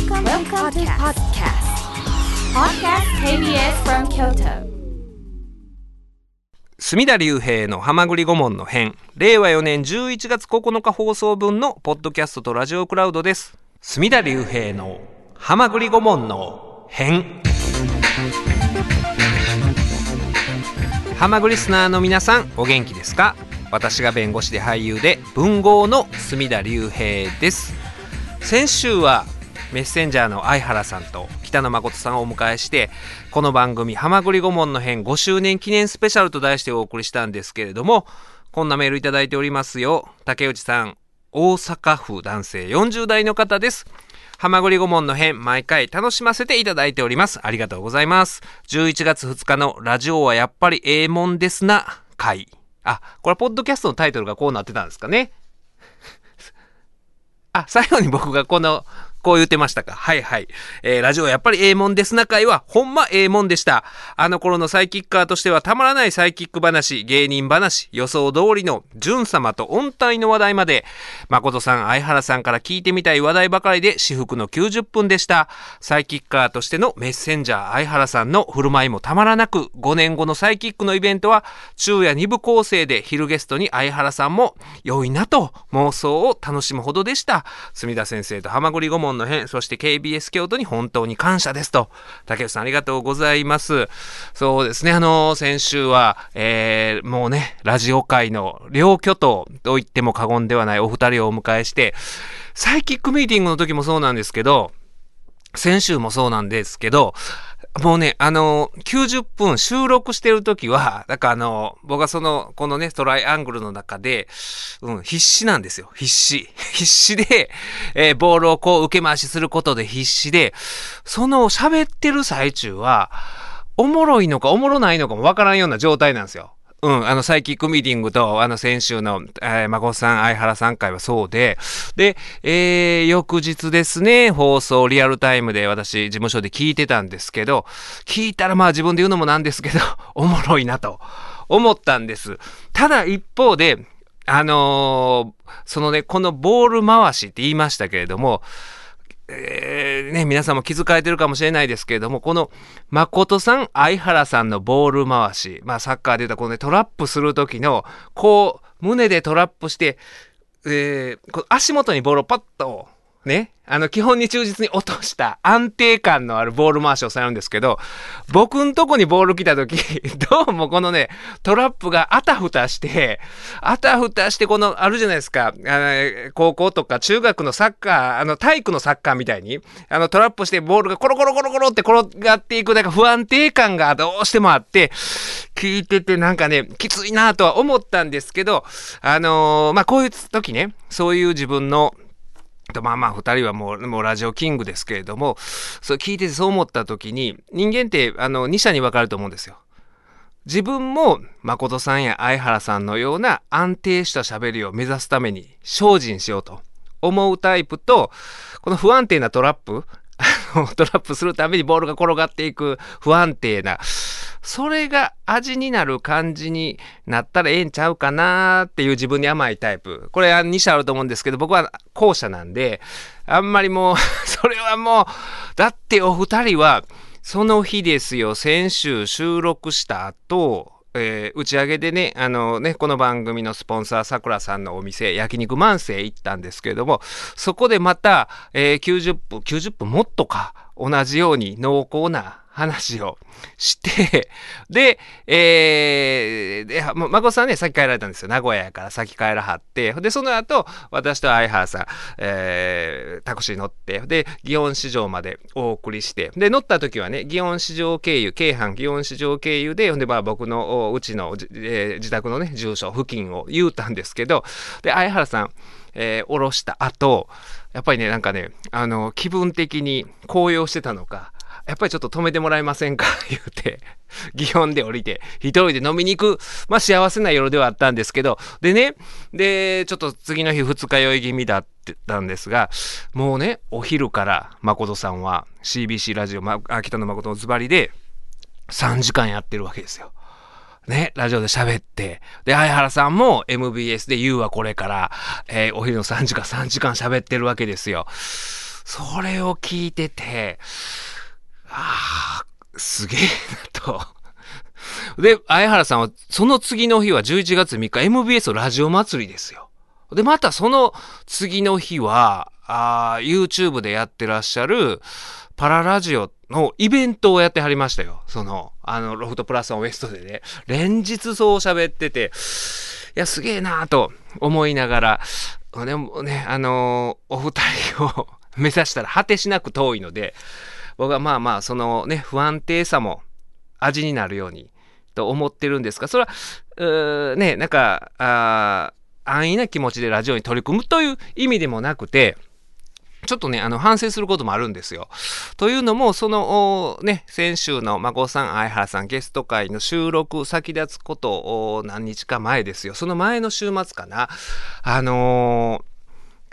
Welcome, Welcome to podcast. Podcast. KBS from Kyoto. 隅田隆平の浜栗顧問の編。令和4年11月9日放送分のポッドキャストとラジオクラウドです。隅田隆平の浜栗顧問の編。浜栗リスナーの皆さんお元気ですか？私が弁護士で俳優で文豪の隅田隆平です。先週はメッセンジャーの相原さんと北野誠さんをお迎えしてこの番組「はまぐり顧問の編5周年記念スペシャル」と題してお送りしたんですけれどもこんなメールいただいておりますよ。竹内さん大阪府男性40代の方です。はまぐり顧問の編毎回楽しませていただいております。ありがとうございます。11月2日のラジオはやっぱりええもんですな回あこれポッドキャストのタイトルがこうなってたんですかね。あ、最後に僕がこのこう言ってましたか？はいはい。えー、ラジオやっぱりええもんですな会は、ほんまええもんでした。あの頃のサイキッカーとしてはたまらないサイキック話、芸人話、予想通りの、ジュン様と音体の話題まで、誠さん、相原さんから聞いてみたい話題ばかりで、私服の90分でした。サイキッカーとしてのメッセンジャー、相原さんの振る舞いもたまらなく、5年後のサイキックのイベントは、昼夜2部構成で昼ゲストに相原さんも良いなと妄想を楽しむほどでした。墨田先生と浜栗顧問の編、そして KBS 京都に本当に感謝ですと。竹内さんありがとうございます。そうですね、あの、先週は、えー、もうね、ラジオ界の両巨頭と言っても過言ではないお二人をお迎えして、サイキックミーティングの時もそうなんですけど、先週もそうなんですけど、もうね、あの、90分収録してるときは、だからあの、僕はその、このね、トライアングルの中で、うん、必死なんですよ。必死。必死で、えー、ボールをこう受け回しすることで必死で、その喋ってる最中は、おもろいのかおもろないのかもわからんような状態なんですよ。うん、あの、サイキックミーティングと、あの、先週の、えー、孫さん、相原さん会はそうで、で、えー、翌日ですね、放送リアルタイムで私、事務所で聞いてたんですけど、聞いたらまあ自分で言うのもなんですけど、おもろいなと思ったんです。ただ一方で、あのー、そのね、このボール回しって言いましたけれども、えー、ね、皆さんも気づかれてるかもしれないですけれども、この誠さん、相原さんのボール回し、まあサッカーで言うとこのね、トラップする時の、こう、胸でトラップして、えー、足元にボールをパッとね、あの、基本に忠実に落とした安定感のあるボール回しをされるんですけど、僕んとこにボール来た時、どうもこのね、トラップがあたふたして、あたふたしてこの、あるじゃないですか、高校とか中学のサッカー、あの、体育のサッカーみたいに、あの、トラップしてボールがコロコロコロコロって転がっていく、なんか不安定感がどうしてもあって、聞いててなんかね、きついなとは思ったんですけど、あのー、まあ、こういう時ね、そういう自分の、とまあまあ2人はもうもうラジオキングですけれどもそれ聞いててそう思った時に人間ってあの2社に分かると思うんですよ。自分も誠さんや相原さんのような安定した喋りを目指すために精進しようと思うタイプとこの不安定なトラップ トラップするためにボールが転がっていく不安定なそれが味になる感じになったらええんちゃうかなっていう自分に甘いタイプ。これは2社あると思うんですけど、僕は後者なんで、あんまりもう それはもう、だってお二人は、その日ですよ、先週収録した後、えー、打ち上げでね、あのね、この番組のスポンサー、さくらさんのお店、焼肉万世行ったんですけれども、そこでまた、えー、90分、90分もっとか、同じように濃厚な話をして、で、えー、で、ま孫さんね、先帰られたんですよ。名古屋から先帰らはって、で、その後、私と相原さん、えー、タクシー乗って、で、祇園市場までお送りして、で、乗った時はね、祇園市場経由、京阪祇園市場経由で、ほんで、まあ僕の、うちの、えー、自宅のね、住所、付近を言うたんですけど、で、相原さん、えー、降ろした後、やっぱりね、なんかね、あの、気分的に高揚してたのか、やっぱりちょっと止めてもらえませんか？言うて、祇園で降りて、一人で飲みに行く、まあ幸せな夜ではあったんですけど、でね、で、ちょっと次の日二日酔い気味だったんですが、もうね、お昼から誠さんは CBC ラジオ、ま、秋田の誠のズバリで3時間やってるわけですよ。ね、ラジオで喋って、で、相原さんも MBS で言うはこれから、えー、お昼の3時間3時間喋ってるわけですよ。それを聞いてて、ああ、すげえなと。で、相原さんは、その次の日は11月3日、MBS ラジオ祭りですよ。で、またその次の日は、あ YouTube でやってらっしゃる、パララジオのイベントをやってはりましたよ。その、あの、ロフトプラスワンウエストでね。連日そう喋ってて、いや、すげえなぁと思いながら、でもね、あのー、お二人を 目指したら果てしなく遠いので、僕はまあまあ、そのね、不安定さも味になるようにと思ってるんですが、それは、ね、なんか、あ安易な気持ちでラジオに取り組むという意味でもなくて、ちょっとね、あの、反省することもあるんですよ。というのも、その、ね、先週の孫さん、相原さんゲスト会の収録先立つことを、何日か前ですよ。その前の週末かな。あの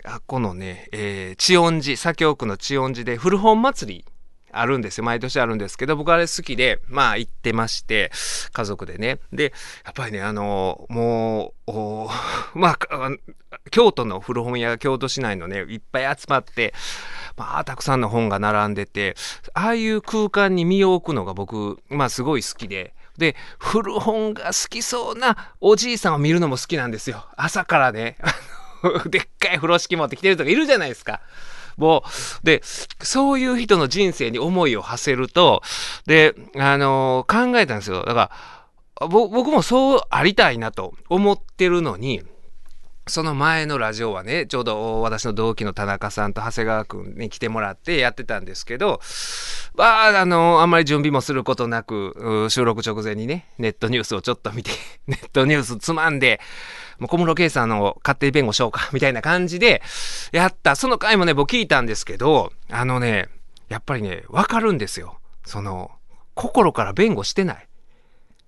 ー、このね、えー、千音寺、左京区の千音寺で古本祭りあるんですよ。毎年あるんですけど、僕あれ好きで、まあ行ってまして、家族でね。で、やっぱりね、あの、もう、まあ、京都の古本屋、京都市内のね、いっぱい集まって、まあ、たくさんの本が並んでて、ああいう空間に身を置くのが僕、まあすごい好きで、で、古本が好きそうなおじいさんを見るのも好きなんですよ。朝からね、でっかい風呂敷持ってきてるとかいるじゃないですか。もう、で、そういう人の人生に思いを馳せると、で、あのー、考えたんですよ。だから、僕もそうありたいなと思ってるのに、その前のラジオはね、ちょうど私の同期の田中さんと長谷川くんに来てもらってやってたんですけど、まあ、あの、あんまり準備もすることなく、収録直前にね、ネットニュースをちょっと見て、ネットニュースつまんで、もう小室圭さんの勝手に弁護しようか、みたいな感じで、やった。その回もね、僕聞いたんですけど、あのね、やっぱりね、わかるんですよ。その、心から弁護してない。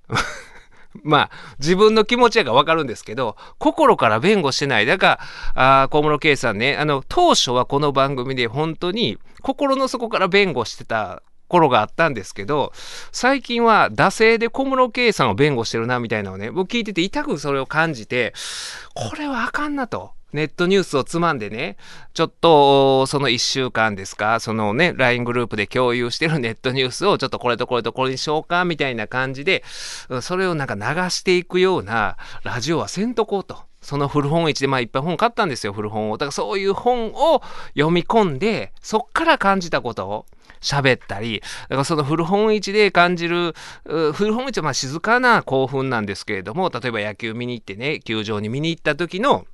まあ、自分の気持ちやがわかるんですけど、心から弁護してない。だから、あ小室圭さんね、あの、当初はこの番組で本当に心の底から弁護してた頃があったんですけど、最近は惰性で小室圭さんを弁護してるな、みたいなのをね、僕聞いてて痛くそれを感じて、これはあかんなと。ネットニュースをつまんでね、ちょっと、その1週間ですか、そのね、LINE グループで共有してる ネットニュースを、ちょっとこれとこれとこれにしようか、みたいな感じで、それをなんか流していくようなラジオはせんとこうと。その古本市で、まあいっぱい本買ったんですよ、古本を。だからそういう本を読み込んで、そっから感じたことを、喋ったり、だからその古本市で感じる、古本市はまあ静かな興奮なんですけれども、例えば野球見に行ってね、球場に見に行った時の、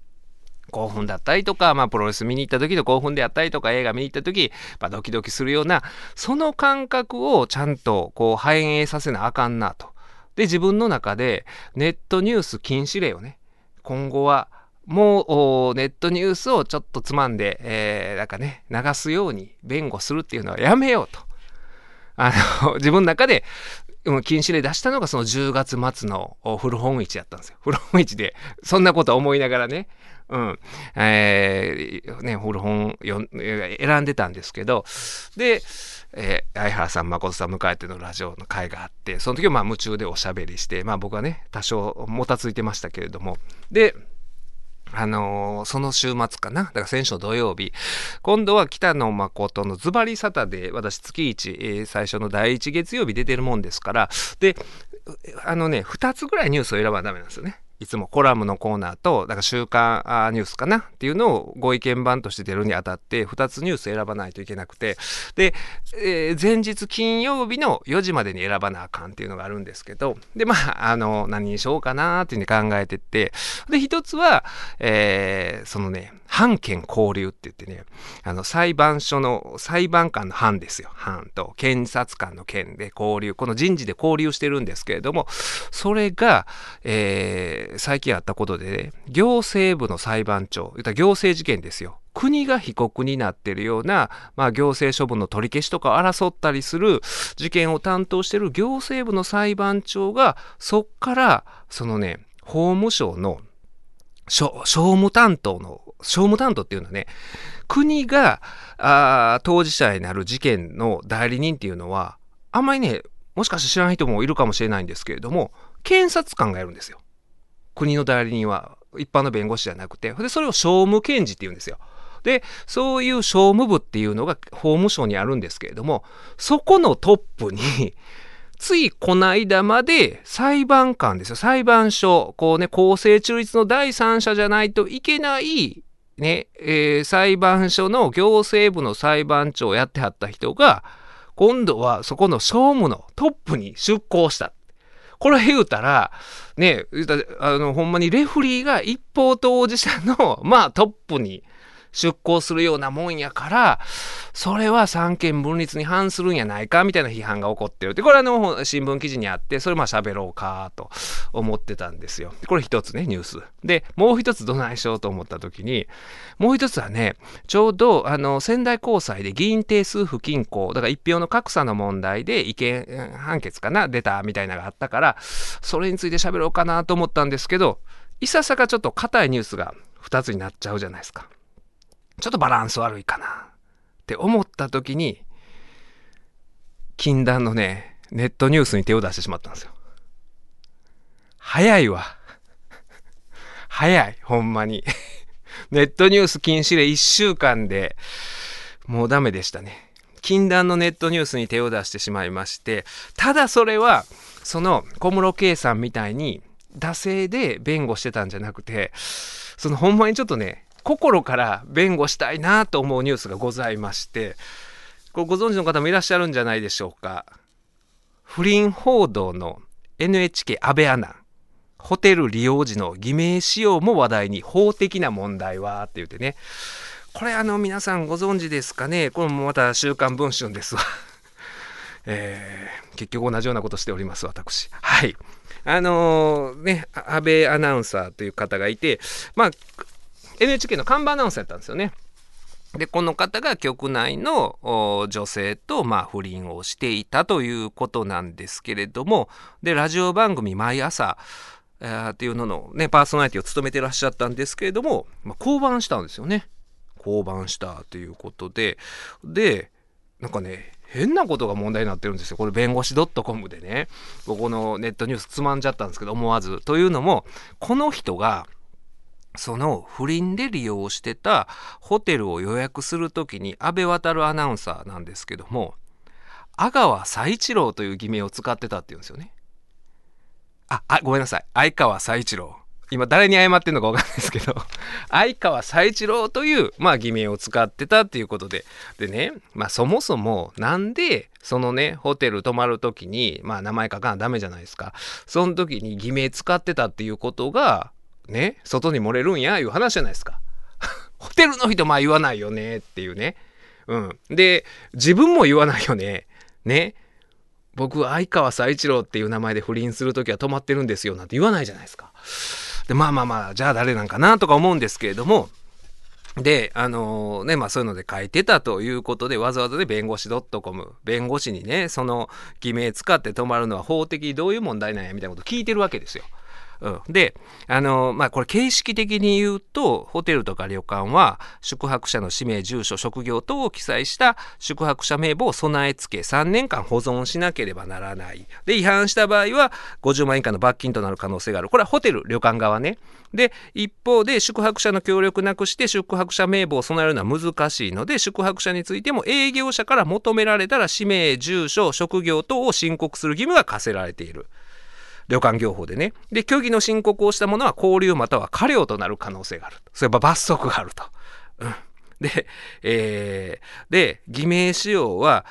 興奮だったりとか、まあ、プロレス見に行った時の興奮であったりとか、映画見に行った時、まあ、ドキドキするような、その感覚をちゃんとこう反映させなあかんなと。で、自分の中でネットニュース禁止令をね、今後はもうネットニュースをちょっとつまんで、えー、なんかね、流すように弁護するっていうのはやめようと。あの、自分の中で、禁止令出したのがその10月末の古本市やったんですよ。古本市で、そんなこと思いながらね、うん、えー、ね、古本よ選んでたんですけど、で、えー、相原さん、誠さん迎えてのラジオの会があって、その時はまあ夢中でおしゃべりして、まあ僕はね、多少もたついてましたけれども、で、あのー、その週末かな。だから先週の土曜日。今度は北野誠のズバリサタで、私月1、えー、最初の第1月曜日出てるもんですから、で、あのね、2つぐらいニュースを選ばなダメなんですよね。いつもコラムのコーナーと、だから週刊ニュースかなっていうのをご意見番として出るにあたって、2つニュース選ばないといけなくて、で、えー、前日金曜日の4時までに選ばなあかんっていうのがあるんですけど、で、まあ、あの、何にしようかなっていうふうに考えてって、で、一つは、えー、そのね、判権交流って言ってね、あの、裁判所の、裁判官の判ですよ。判と、検察官の権で交流。この人事で交流してるんですけれども、それが、えー、最近あったことで、ね、行政部の裁判長、言った行政事件ですよ。国が被告になってるような、まあ、行政処分の取り消しとか争ったりする事件を担当してる行政部の裁判長が、そっから、そのね、法務省の商務担当の商務担当っていうのはね、国があ当事者になる事件の代理人っていうのは、あんまりね、もしかして知らない人もいるかもしれないんですけれども、検察官がやるんですよ。国の代理人は、一般の弁護士じゃなくて、で、それを商務検事って言うんですよ。で、そういう商務部っていうのが法務省にあるんですけれども、そこのトップに、ついこの間まで裁判官ですよ、裁判所、こうね、公正中立の第三者じゃないといけないね、えー、裁判所の行政部の裁判長をやってはった人が、今度はそこの商務のトップに出向した。これ言うたら、ね、あの、ほんまにレフリーが一方当事者の、まあトップに出向するようなもんやから、それは三権分立に反するんやないかみたいな批判が起こってる。で、これあの、新聞記事にあって、それまあ喋ろうかと思ってたんですよ。これ一つね、ニュース。で、もう一つどないしようと思った時に、もう一つはね、ちょうどあの、仙台高裁で議員定数不均衡、だから一票の格差の問題で意見判決かな、出たみたいなのがあったから、それについて喋ろうかなと思ったんですけど、いささかちょっと硬いニュースが2つになっちゃうじゃないですか。ちょっとバランス悪いかなって思った時に、禁断のね、ネットニュースに手を出してしまったんですよ。早いわ。早い、ほんまに。ネットニュース禁止令1週間でもうダメでしたね。禁断のネットニュースに手を出してしまいまして、ただそれは、その小室圭さんみたいに、惰性で弁護してたんじゃなくて、そのほんまにちょっとね、心から弁護したいなと思うニュースがございましてこれご存知の方もいらっしゃるんじゃないでしょうか。不倫報道の NHK 安倍アナホテル利用時の偽名使用も話題に法的な問題はって言ってね。これあの皆さんご存知ですかね。これもまた「週刊文春」ですわ。えー、結局同じようなことしております私。はい。あのー、ね安倍アナウンサーという方がいてまあ NHK の看板アナウンサーやったんですよね。で、この方が局内の女性と、まあ、不倫をしていたということなんですけれども、で、ラジオ番組毎朝、えー、っていうののね、パーソナリティを務めてらっしゃったんですけれども、まあ、降板したんですよね。降板したということで、で、なんかね、変なことが問題になってるんですよ。これ弁護士 .com でね、ここのネットニュースつまんじゃったんですけど、思わず。というのも、この人が、その不倫で利用してたホテルを予約する時に安倍航アナウンサーなんですけども阿川佐一郎という偽名を使ってたっていうんですよね。あ、あ、ごめんなさい。相川佐一郎。今誰に謝ってんのかわかんないですけど、相川佐一郎という、まあ、偽名を使ってたっていうことで。でね、まあ、そもそも、なんで、そのね、ホテル泊まるときに、まあ、名前書かなダメじゃないですか。その時に偽名使ってたっていうことが、ね、外に漏れるんや、いう話じゃないですか。ホテルの人、まあ言わないよね、っていうね。うん。で、自分も言わないよね。ね。僕、相川佐一郎っていう名前で不倫するときは泊まってるんですよ、なんて言わないじゃないですか。で、まあまあまあ、じゃあ誰なんかなとか思うんですけれども、で、あのー、ね、まあそういうので書いてたということで、わざわざで弁護士 .com、弁護士にね、その偽名使って泊まるのは法的にどういう問題なんやみたいなこと聞いてるわけですよ。うん、であのまあこれ形式的に言うとホテルとか旅館は宿泊者の氏名住所職業等を記載した宿泊者名簿を備え付け3年間保存しなければならない。で違反した場合は50万円以下の罰金となる可能性がある。これはホテル旅館側ね。で一方で宿泊者の協力なくして宿泊者名簿を備えるのは難しいので宿泊者についても営業者から求められたら氏名住所職業等を申告する義務が課せられている。旅館業法でね。で、虚偽の申告をしたものは交留または過料となる可能性がある。それは罰則があると。うん。で、えー、で、偽名使用は、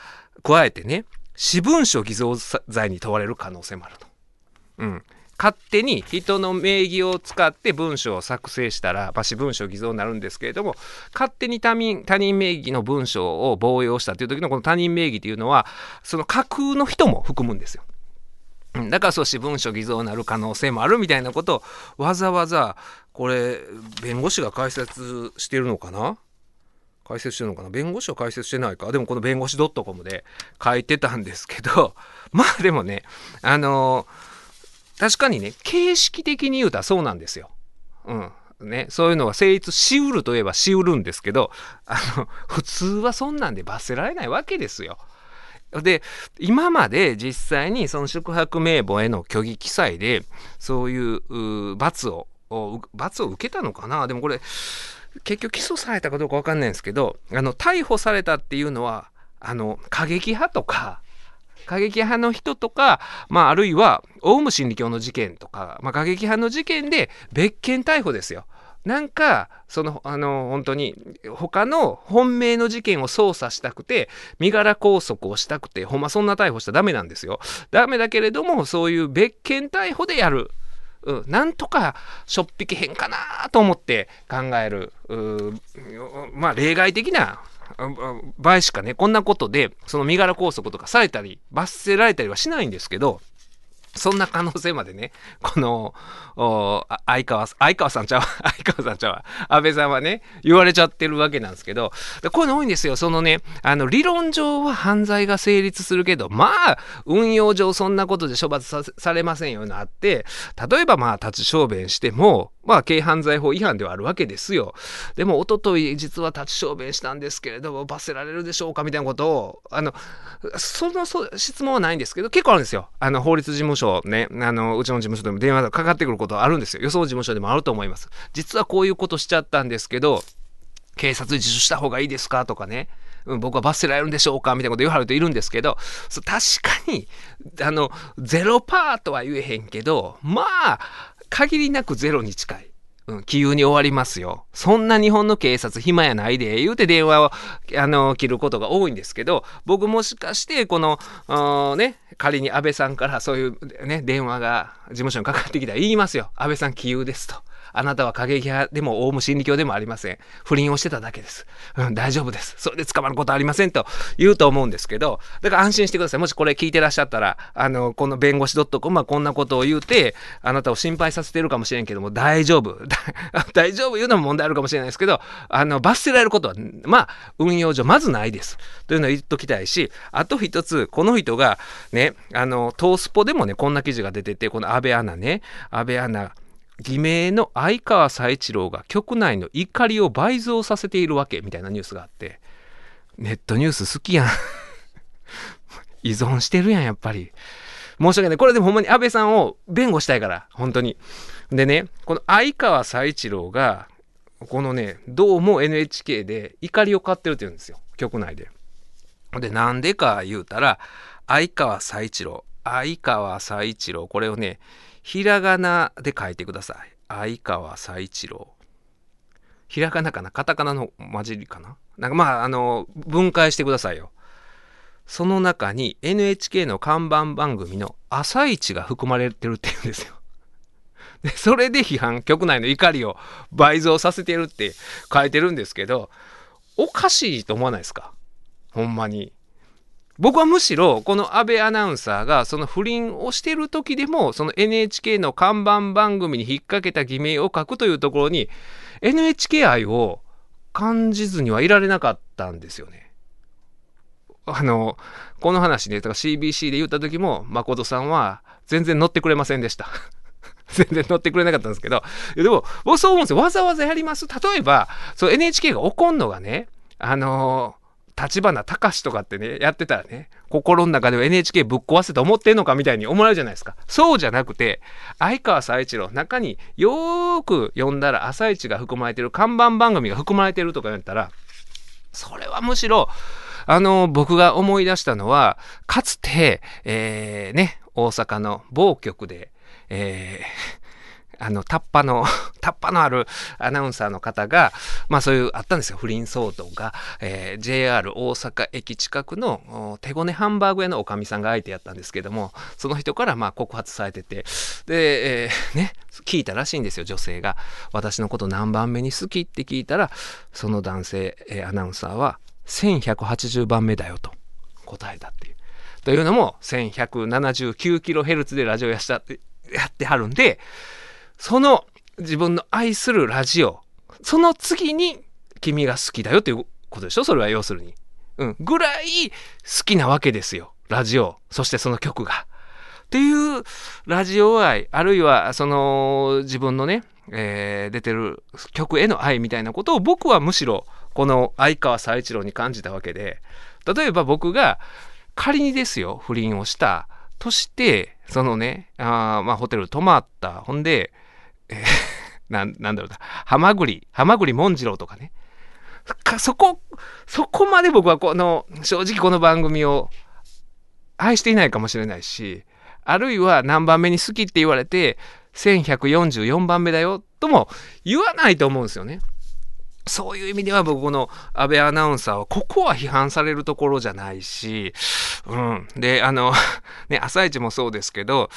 加えてね、私文書偽造罪に問われる可能性もあると。うん。勝手に人の名義を使って文章を作成したら、まあ、私文書偽造になるんですけれども、勝手に他人他人名義の文章を防用したという時のこの他人名義というのは、その架空の人も含むんですよ。だからそうし文書偽造になる可能性もあるみたいなことをわざわざこれ弁護士が解説してるのかな？解説してるのかな？弁護士は解説してないか？でもこの弁護士 .com で書いてたんですけど まあでもねあの確かにね形式的に言うたらそうなんですよ。うん。ね、そういうのは成立しうるといえばしうるんですけどあの普通はそんなんで罰せられないわけですよ。で今まで実際にその宿泊名簿への虚偽記載でそういう罰を罰を受けたのかな？でもこれ結局起訴されたかどうかわかんないんですけど、あの、逮捕されたっていうのは、あの、過激派とか、過激派の人とか、まあ、あるいは、オウム真理教の事件とか、まあ、過激派の事件で別件逮捕ですよ。なんか、その、あの、本当に、他の本命の事件を捜査したくて、身柄拘束をしたくて、ほんまそんな逮捕したらダメなんですよ。ダメだけれども、そういう別件逮捕でやる。うん、なんとかしょっぴけへんかなと思って考える。うまあ、例外的な場合しかね、こんなことで、その身柄拘束とかされたり、罰せられたりはしないんですけど、そんな可能性までね、この、相川、相川さんちゃう 相川さんちゃうわ。安倍さんはね、言われちゃってるわけなんですけど、こういうの多いんですよ。そのね、あの、理論上は犯罪が成立するけど、まあ、運用上そんなことで処罰されませんようなって、例えばまあ、立ち小便しても、まあ、軽犯罪法違反ではあるわけですよ。でも、おととい、実は立ち小便したんですけれども、罰せられるでしょうかみたいなことを、あの、その質問はないんですけど、結構あるんですよ。あの、法律事務所ね、あの、うちの事務所でも電話がかかってくることあるんですよ。予想事務所でもあると思います。実はこういうことしちゃったんですけど、警察自首した方がいいですかとかね。僕は罰せられるんでしょうかみたいなこと言われる人いるんですけど、確かに、あの、ゼロパーとは言えへんけど、まあ、限りなくゼロに近い。うん、気憂に終わりますよ。そんな日本の警察暇やないで、言うて電話を、あの、切ることが多いんですけど、僕もしかして、この、ね、仮に安倍さんからそういうね、電話が事務所にかかってきたら言いますよ。安倍さん気憂ですと。あなたは過激派でもオウム真理教でもありません。不倫をしてただけです。うん、大丈夫です。それで捕まることありませんと言うと思うんですけど、だから安心してください。もしこれ聞いてらっしゃったら、あの、この弁護士 .com はこんなことを言うて、あなたを心配させているかもしれんけども、大丈夫。大丈夫言うのも問題あるかもしれないですけど、あの、罰せられることは、まあ、運用上まずないです。というのを言っときたいし、あと一つ、この人がね、あの、トースポでもね、こんな記事が出てて、この安倍アナね、安倍アナ、偽名の相川佐一郎が局内の怒りを倍増させているわけみたいなニュースがあってネットニュース好きやん。依存してるやんやっぱり。申し訳ない。これでもほんまに安倍さんを弁護したいから本当に。でねこの相川佐一郎がこのねどうも NHK で怒りを買ってるって言うんですよ。局内で。でなんでか言うたら相川佐一郎相川佐一郎これをねひらがなで書いてください。相川佐一郎。ひらがなかな？カタカナの混じりかな？なんかまあ、あの、分解してくださいよ。その中に NHK の看板番組の朝一が含まれてるって言うんですよ。で、それで批判、局内の怒りを倍増させてるって書いてるんですけど、おかしいと思わないですか？ほんまに。僕はむしろこの安倍アナウンサーがその不倫をしてる時でもその NHK の看板番組に引っ掛けた偽名を書くというところに NHK 愛を感じずにはいられなかったんですよね。あの、この話ね、CBC で言った時も誠さんは全然乗ってくれませんでした。全然乗ってくれなかったんですけど、でも僕そう思うんですよ。わざわざやります例えば、そう NHK が怒んのがね、あのー立花隆とかってね、やってたらね、心の中では NHK ぶっ壊せと思ってんのかみたいに思われるじゃないですか。そうじゃなくて、相川佐一郎、中によーく読んだら朝一が含まれてる、看板番組が含まれてるとか言ったら、それはむしろ、あの、僕が思い出したのは、かつて、えー、ね、大阪の某局で、えー、あの、タッパの、タッパのあるアナウンサーの方が、まあそういう、あったんですよ。不倫騒動が、えー、JR 大阪駅近くの手ごねハンバーグ屋のおかみさんが相手やったんですけども、その人からまあ告発されてて、で、えー、ね、聞いたらしいんですよ、女性が。私のこと何番目に好きって聞いたら、その男性、えー、アナウンサーは、1180番目だよと答えたっていう。というのも、1179kHz でラジオやしたやってはるんで、その自分の愛するラジオ、その次に君が好きだよということでしょ？それは要するに。うん。ぐらい好きなわけですよ。ラジオ。そしてその曲が。っていうラジオ愛、あるいはその自分のね、えー、出てる曲への愛みたいなことを僕はむしろこの相川佐一郎に感じたわけで、例えば僕が仮にですよ、不倫をしたとして、そのね、あまあホテル泊まった。ほんで、え ーなん、なんだろうな。ハマグリ、ハマグリモンジローとかね。そこ、そこまで僕はこの、正直この番組を愛していないかもしれないし、あるいは何番目に好きって言われて、1144番目だよとも言わないと思うんですよね。そういう意味では僕この安倍アナウンサーはここは批判されるところじゃないし、うん。で、あの、ね、朝一もそうですけど、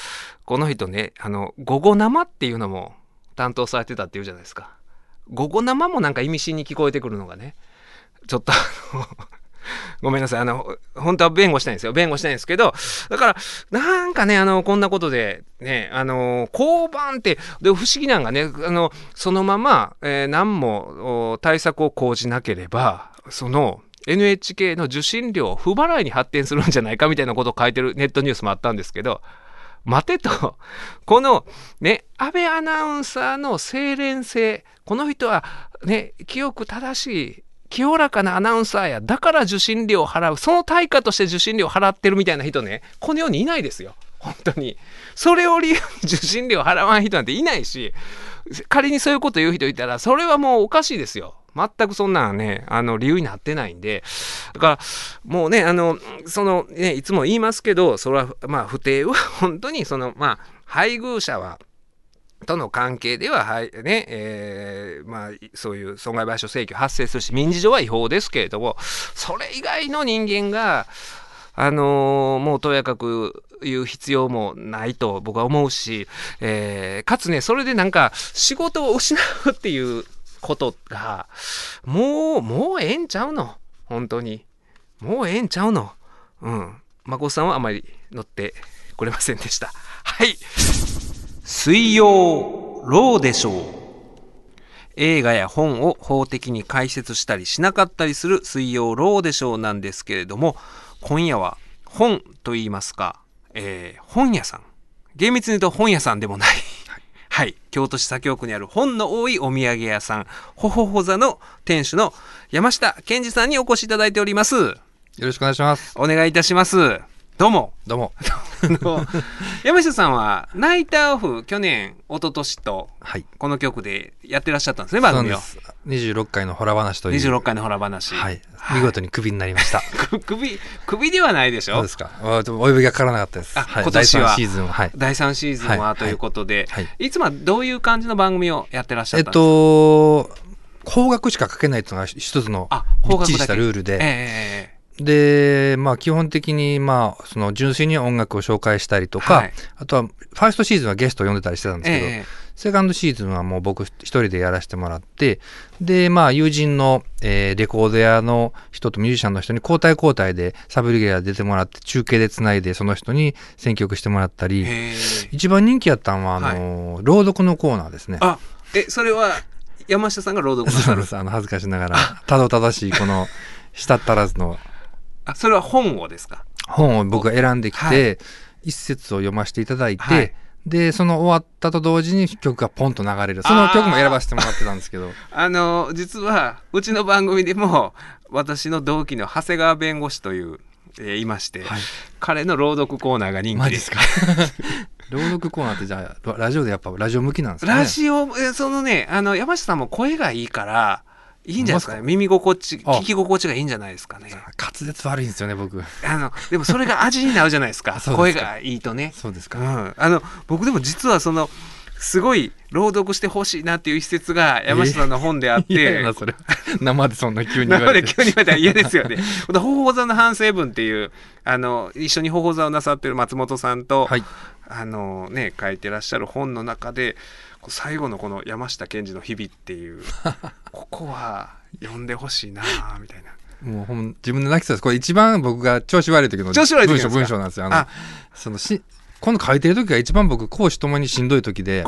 この人ね、あの、午後生っていうのも担当されてたっていうじゃないですか。午後生もなんか意味深に聞こえてくるのがね、ちょっとあの、ごめんなさい。あの、本当は弁護したいんですよ。弁護したいんですけど、だから、なんかね、あの、こんなことで、ね、あの、交番って、で、不思議なんがね、あの、そのまま、えー何も対策を講じなければ、その、NHK の受信料不払いに発展するんじゃないかみたいなことを書いてるネットニュースもあったんですけど、待てと、このね、安倍アナウンサーの清廉性、この人はね、清く正しい、清らかなアナウンサーや、だから受信料を払う、その対価として受信料を払ってるみたいな人ね、この世にいないですよ。本当に。それを理由に受信料を払わん人なんていないし、仮にそういうこと言う人いたら、それはもうおかしいですよ。全くそんなね、あの、理由になってないんで。だから、もうね、あの、そのね、いつも言いますけど、それは、まあ、不定は 本当に、その、まあ、配偶者は、との関係では、はい、ね、えーまあ、そういう損害賠償請求発生するし、民事上は違法ですけれども、それ以外の人間が、あのーもうとやかく言う必要もないと僕は思うし、えーかつね、それでなんか仕事を失うっていうことが、もう、もうええんちゃうの？本当に。もうええんちゃうの？うん。まこさんはあまり乗ってくれませんでした。はい。水曜、ローでしょう。映画や本を法的に解説したりしなかったりする水曜ローでしょうなんですけれども、今夜は本と言いますか、えー本屋さん。厳密に言うと本屋さんでもない。はい。京都市左京区にある本の多いお土産屋さん、ほほほ座の店主の山下健二さんにお越しいただいております。よろしくお願いします。お願いいたします。どうも。どうも。山下さんは、ナイターオフ、去年、一昨年と、はい。この曲でやってらっしゃったんですね、番組を。そうです。26回のホラ話という。26回のホラ話。はい。見事にクビになりました。く首、首ではないでしょ？そうですか。お呼びがかからなかったです。あはい。今年は第三シーズンは。はい。第3シーズンははいということで、はいいつもはどういう感じの番組をやってらっしゃえっったんですか？と、方角しか書けないというのが一つのあ、び方角したルールえで、えで、まあ基本的に、まあ、その純粋に音楽を紹介したりとか、はいあとは、ファーストシーズンはゲストを呼んでたりしてたんですけど、ええセカンドシーズンはもう僕一人でやらせてもらって、で、まあ友人の、えーレコード屋の人とミュージシャンの人に交代交代でサブリゲラー出てもらって中継でつないでその人に選曲してもらったり、一番人気やったのはあのー朗読のコーナーですね。あ、え、それは、山下さんが朗読なさる？あの、恥ずかしながら、たどたどしいこの、したったらずのあ、それは本をですか？本を僕が選んできて、はい。一節を読ませていただいて、はい。で、その終わったと同時に曲がポンと流れる。その曲も選ばせてもらってたんですけど。あの、実は、うちの番組でも、私の同期の長谷川弁護士という、えーいまして、はい。彼の朗読コーナーが人気です。か？朗読コーナーってじゃあ、ラジオでやっぱラジオ向きなんですかね？ラジオ、えそのね、あの、山下さんも声がいいから、いいんじゃないですかね。耳心地、あ聞き心地がいいんじゃないですかね。滑舌悪いんですよね、僕。あの、でもそれが味になるじゃないですか。すか声がいいとね。そうですか。うん。あの、僕でも実はその、すごい朗読してほしいなっていう一節が山下さんの本であって、嫌やな、それ。生でそんな急に言われて。生で急に言われたら嫌ですよね。ほ方法座の反省文っていう、あの、一緒に方法座をなさってる松本さんと、はい。あのね、書いてらっしゃる本の中で、最後のこの山下健二の日々っていう、ここは読んでほしいなぁみたいな。もうほん、自分で泣きそうです。これ一番僕が調子悪い時の調子悪い時文章、なんですか？文章なんですよ。あの、あそのし、この書いてる時が一番僕、講師ともにしんどい時で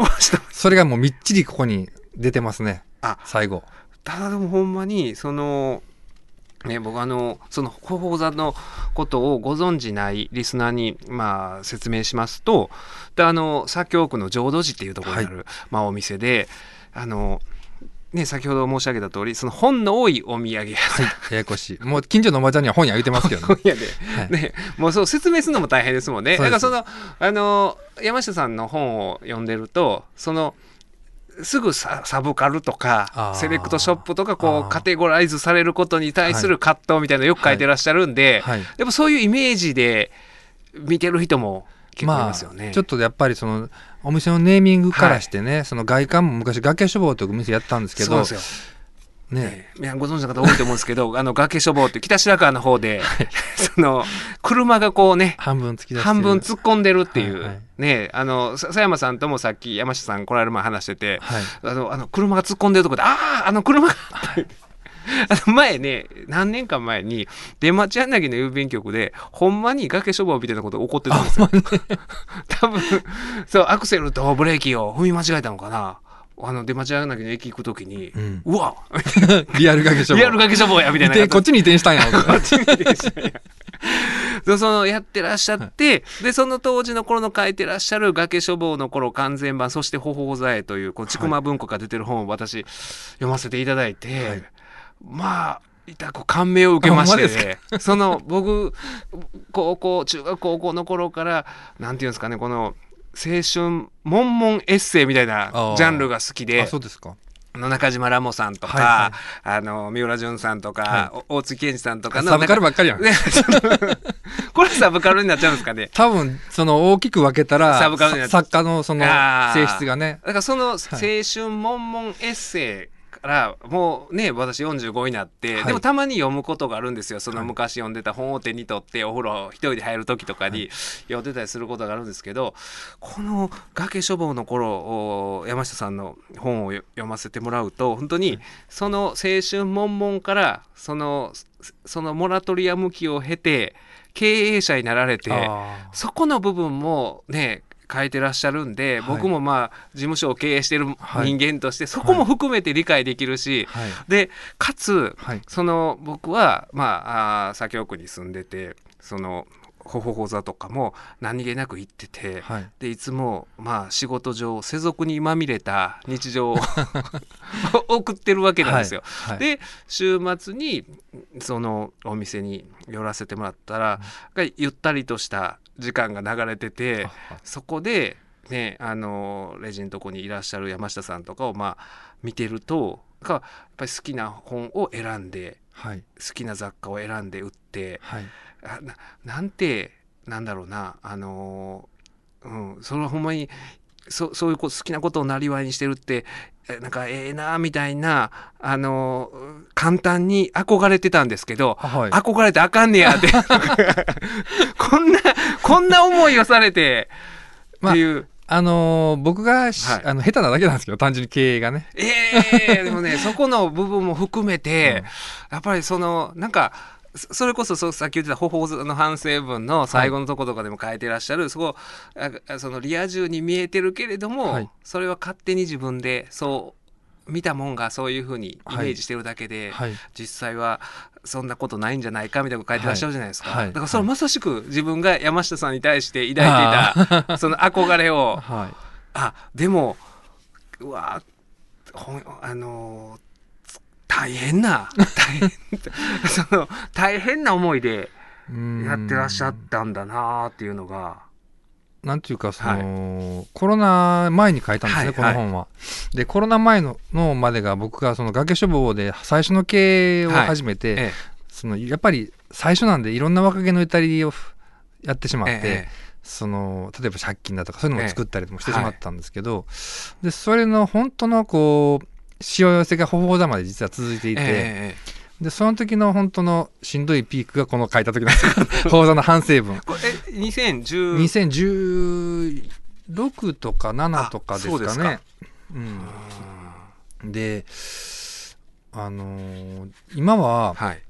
それがもうみっちりここに出てますね。あ最後。ただでもほんまに、その、ね、僕あの、その方法座のことをご存じないリスナーに、まあ、説明しますと、であの、左京区の浄土寺っていうところにある、まあ、お店で、あの、ね、先ほど申し上げた通り、その本の多いお土産屋さん。ややこしい。もう近所のおばちゃんには本屋言うてますけどね。で、はいね、もうそう説明するのも大変ですもんね。だからその、あの、山下さんの本を読んでると、その、すぐササブカルとあかー。セレクトショップとかこうカテゴライズされることに対する葛藤みたいなのよく書いてらっしゃるんで、はい。でもそういうイメージで見てる人も結構いますよね。ちょっとやっぱりそのお店のネーミングからしてね、その外観も昔崖書房というお店やったんですけどね。ね、皆さんご存知の方多いと思うんですけど あの崖書房って北白川の方で、その車がこうね半分突き出半分突っ込んでるっていう、はいはい。ねあのさ佐山さんともさっき山下さん来られる前話してて、はい。あのあの車が突っ込んでるとこで「あああの車が!」あの前ね何年間前に出町柳の郵便局でほんまに崖書房みたいなことが起こってたんですよ。多分そうアクセルとブレーキを踏み間違えたのかなあの出町柳の駅行く時に「うん。うわ リアル崖書房リアル崖書房や」みたいな。移転こっちに移転したんや。こっちにでしたねそうそのやってらっしゃって、でその当時の頃の書いてらっしゃる崖書房の頃完全版そして「ほほほざえ」というこうちくま文庫が出てる本を私読ませていただいて、はい。まあいたこう感銘を受けましてねその僕高校中学高校の頃からなんていうんですかねこの青春悶々エッセイみたいなジャンルが好きであそうですか。あの中島ラモさんとか、はいはあの三浦淳さんとか、はお大月健二さんとかのサブカルばっかりやん。これサブカルになっちゃうんですかね。多分その大きく分けたらサブカルになっさ作家のその性質がね。だからその青春悶々エッセイからもうね私45になって、はい。でもたまに読むことがあるんですよ。そのはい。昔読んでた本を手に取ってお風呂一人で入る時とかに読んでたりすることがあるんですけどこの崖書房の頃お山下さんの本をよ読ませてもらうと本当にその青春悶々からそのそのモラトリアム期を経て経営者になられてあそこの部分もね書いてらっしゃるんで、はい。僕もまあ事務所を経営してるはい。人間として、そこも含めて理解できるし、でかつはい。その僕はまあ左京区に住んでてそのほほほ座とかも何気なく行ってて、はい。でいつもまあ仕事上世俗にまみれた日常を 送ってるわけなんですよ。はい。で週末にそのお店に寄らせてもらったら、ゆったりとした時間が流れててあそこで、ね、あのレジのとこにいらっしゃる山下さんとかをまあ見てるとやっぱり好きな本を選んではい。好きな雑貨を選んで売ってななんてなんだろうなあのうんそれはほんまにそそういうこ好きなことをなりわいにしてるってえなんかええなみたいなあの簡単に憧れてたんですけど、あはい。憧れてあかんねやって。こんなこんな思いをされてっていう、あのー僕がし、はい。あの下手なだけなんですけど単純に経営がね。ええでもねそこの部分も含めて、うん。やっぱりそのなんかそそれこそそうさっき言ってた「ほほの反省文」の最後のとことかでも書いてらっしゃる、そこあそのリア充に見えてるけれども、はい。それは勝手に自分でそう見たもんがそういうふうにイメージしてるだけで、はい。実際はそんなことないんじゃないかみたいなこと書いてらっしゃるじゃないですか、はい。はいだからそれまさしく自分が山下さんに対して抱いてい。た その憧れを。はい。あでもうわあのー大変な大変その大変な思いでやってらっしゃったんだなっていうのが。なんていうかその、コロナ前に書いたんですね、はいこの本は。でコロナ前ののまでが僕がその崖書房で最初の経営を始めて、ええ。そのやっぱり最初なんでいろんな若気の至りをやってしまって、ええその例えば借金だとかそういうのも作ったりもしてしええまったんですけど、でそれの本当のこうしわ寄せがほほ座まで実は続いていて、ええでその時の本当のしんどいピークがこの書いた時なんですよほ座の反省文。これえ2010 2016とか7とかですかかね。うん、であのー今ははい。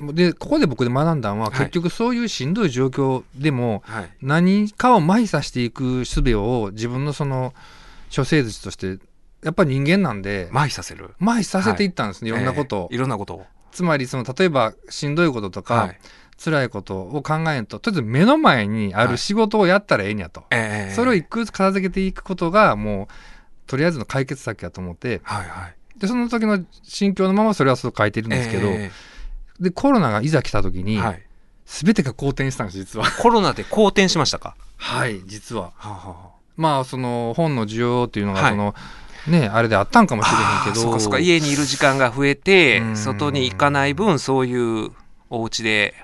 でここで僕で学んだのは、はい。結局そういうしんどい状況でもはい。何かを麻痺させていく術を自分のその処世術としてやっぱり人間なんで麻痺させる。麻痺させてい。ったんですね、い、ろんなことを。ええ。いろんなことを。つまりその例えばしんどいこととか、はい。辛いことを考えんととりあえず目の前にある仕事をやったらええんやと。ええそれを一個ずつ片付けていくことがもうとりあえずの解決策やと思って。はいはい。でその時の心境のままそれはそう書いてるんですけど、えでコロナがいざ来た時に、えはい。全てが好転したんです実は。コロナで好転しましたか？はい実は。はあはまあその本の需要っていうのがはい。その、ねあれであったんかもしれへんけど。そうかそうか。家にいる時間が増えてうん。外に行かない分そういうお家で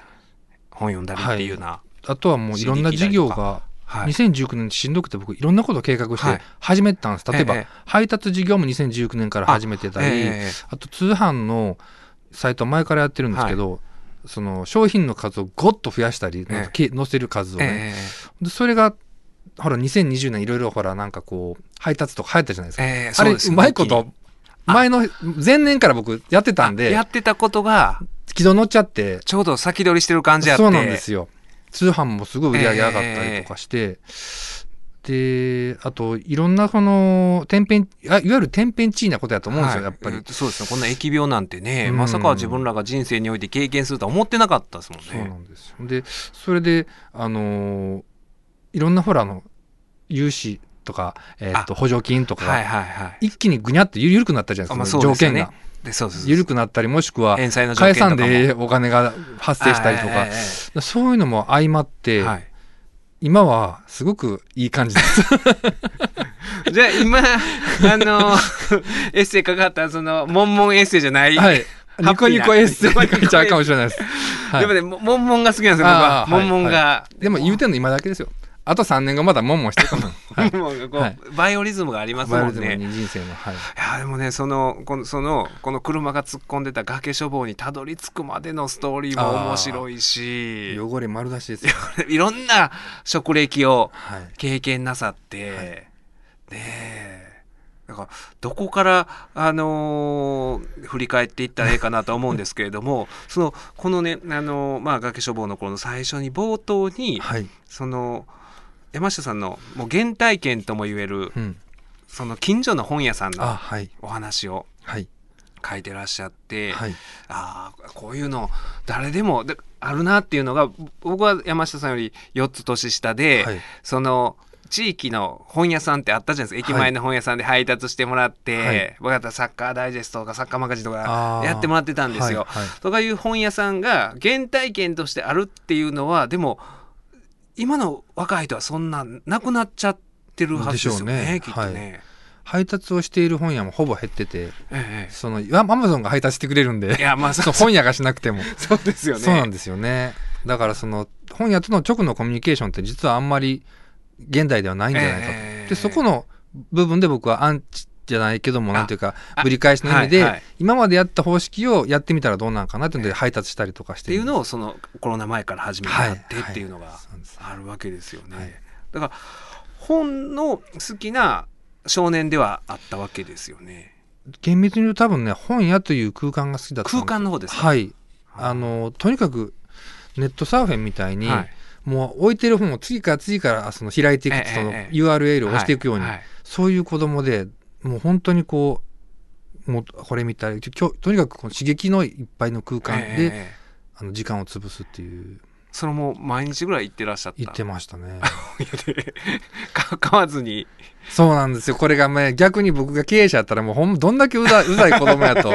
本読んだりっていうような、あとはもういろんな事業がはい。2019年しんどくて僕いろんなことを計画しはい。て始めてたんです、例えば、ええ配達事業も2019年から始めてたりあ,、ええと通販のサイトは前からやってるんですけど、その商品の数をごっと増やしたり、載せる数をね、それがほら2020年いろいろほらなんかこう配達とか流行ったじゃないですか、えええあれそうまいことあ前の前年から僕やってたんで。あやってたことが軌道乗っちゃって。ちょうど先取りしてる感じあって。そうなんですよ。通販もすごい売り上げ上がったりとかして、であといろんなこの天変あいわゆる天変地異なことやと思うんですよ、はい。やっぱり、そうですね。こんな疫病なんてね、うん。まさか自分らが人生において経験するとは思ってなかったですもんそうなね。んですよ。でそれであのーいろんなほらあの融資とか、えーっと補助金とかが、はいはいはい。一気にぐにゃってゆ緩くなったじゃないですか、条件がでそうです緩くなったりもしくは返さんでええお金が発生したりとか、ええそういうのも相まって、ええはい今はすごくいい感じです。じゃあ今、あの、エッセイ書かった、その、モンモンエッセイじゃない。はい。ニコニコエッセイに書いちゃうかもしれないです。はいでもね、モモンモンが好きなんですよ、僕は。あーモンモンが。でも言うてんの今だけですよ。あと3年後まだモンモンしてるかも。はい。モンモンがこう、はいバイオリズムがありますもんね。に人生の。はい。いやでもねそのこのそのこの車が突っ込んでた崖処方にたどり着くまでのストーリーも面白いし汚れ丸出しですよ。いろんな職歴をはい。経験なさって、ねえだからどこから、あのー振り返っていったらええかなとは思うんですけれども そのこのね、あのーまあ、崖処方の頃の最初に冒頭に、はい。その山下さんのもう原体験とも言えるうん。その近所の本屋さんあ、のはい。お話をはい。書いてらっしゃって、はい。ああこういうの誰でもであるなっていうのが僕は山下さんより4つ年下で、はい。その地域の本屋さんってあったじゃないですか駅前の本屋さんで配達してもらって、はい僕だったらサッカーダイジェストとかサッカーマガジンとかやってもらってたんですよ。はいはいとかいう本屋さんが原体験としてあるっていうのはでも今の若い人はそんななくなっちゃってるはずですよねでしょうねきっとね。配達をしている本屋もほぼ減ってて、ええその、アマゾンが配達してくれるんで、いやまあそそうう本屋がしなくても。そうですよね。そうなんですよね。だからその本屋との直のコミュニケーションって実はあんまり現代ではないんじゃないかと。ええでそこの部分で僕はアンチじゃないけどもなんていうかあぶり返しの意味で、はいはい。今までやった方式をやってみたらどうなんかなっていうので配達したりとかしってていうをのをそのコロナ前から始めてやってはいっていうのがあるわけですよね。はい。だから本の好きな少年ではあったわけですよね。厳密に言うと多分ね本屋という空間が好きだった空間の方ですか？はい。あのとにかくネットサーフィンみたいに、はい。もう置いてる本を次から次からその開いていく、ええそのええ。URL を押していくように、はいはい。そういう子供でもう本当にこうもうこれ見たりきょとにかくこの刺激のいっぱいの空間で、ええ。ええあの時間を潰すっていう。それも毎日ぐらい行ってらっしゃった？言ってましたね。か買わずに。そうなんですよ。これがね逆に僕が経営者やったらもうほんどんだけうざいうざい子供やと。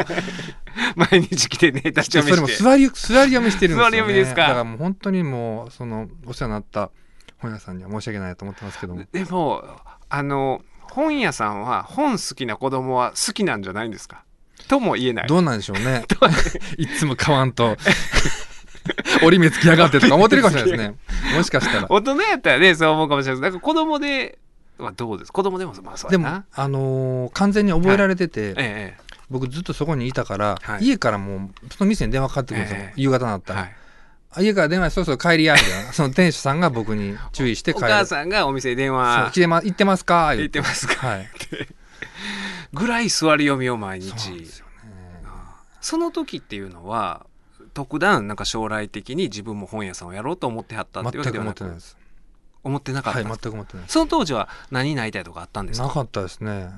毎日来てね立ちそれも読みして。座り座り読みしてるんですよ、ね、座り読みですか？だからもう本当にもうそのお世話になった本屋さんには申し訳ないと思ってますけども。でもあの本屋さんは本好きな子供は好きなんじゃないんですか？とも言えない。どうなんでしょうね。いつも買わんと。折り目つきやがってとか思ってるかもしれないですね。もしかしたら。大人やったらねそう思うかもしれないです。だから子供ではどうです？子供でもまあそうでも。あのー完全に覚えられてて、ええ。僕ずっとそこにいたから、はい。家からもうその店に電話かかってくるんですよ、ええ。夕方になったら、はい。あ家から電話そろそろ帰りやみたいなその店主さんが僕に注意してお帰る。母さんがお店に電話。来てま行ってますか？言って。ますかはいぐらい座り読みを毎日。そね。その時っていうのは特段なんか将来的に自分も本屋さんをやろうと思ってはったっていうわけではなく。ってないです。思ってなかった。はいんです全く思ってないその当時は何になりたいとかあったんですか？なかったですね。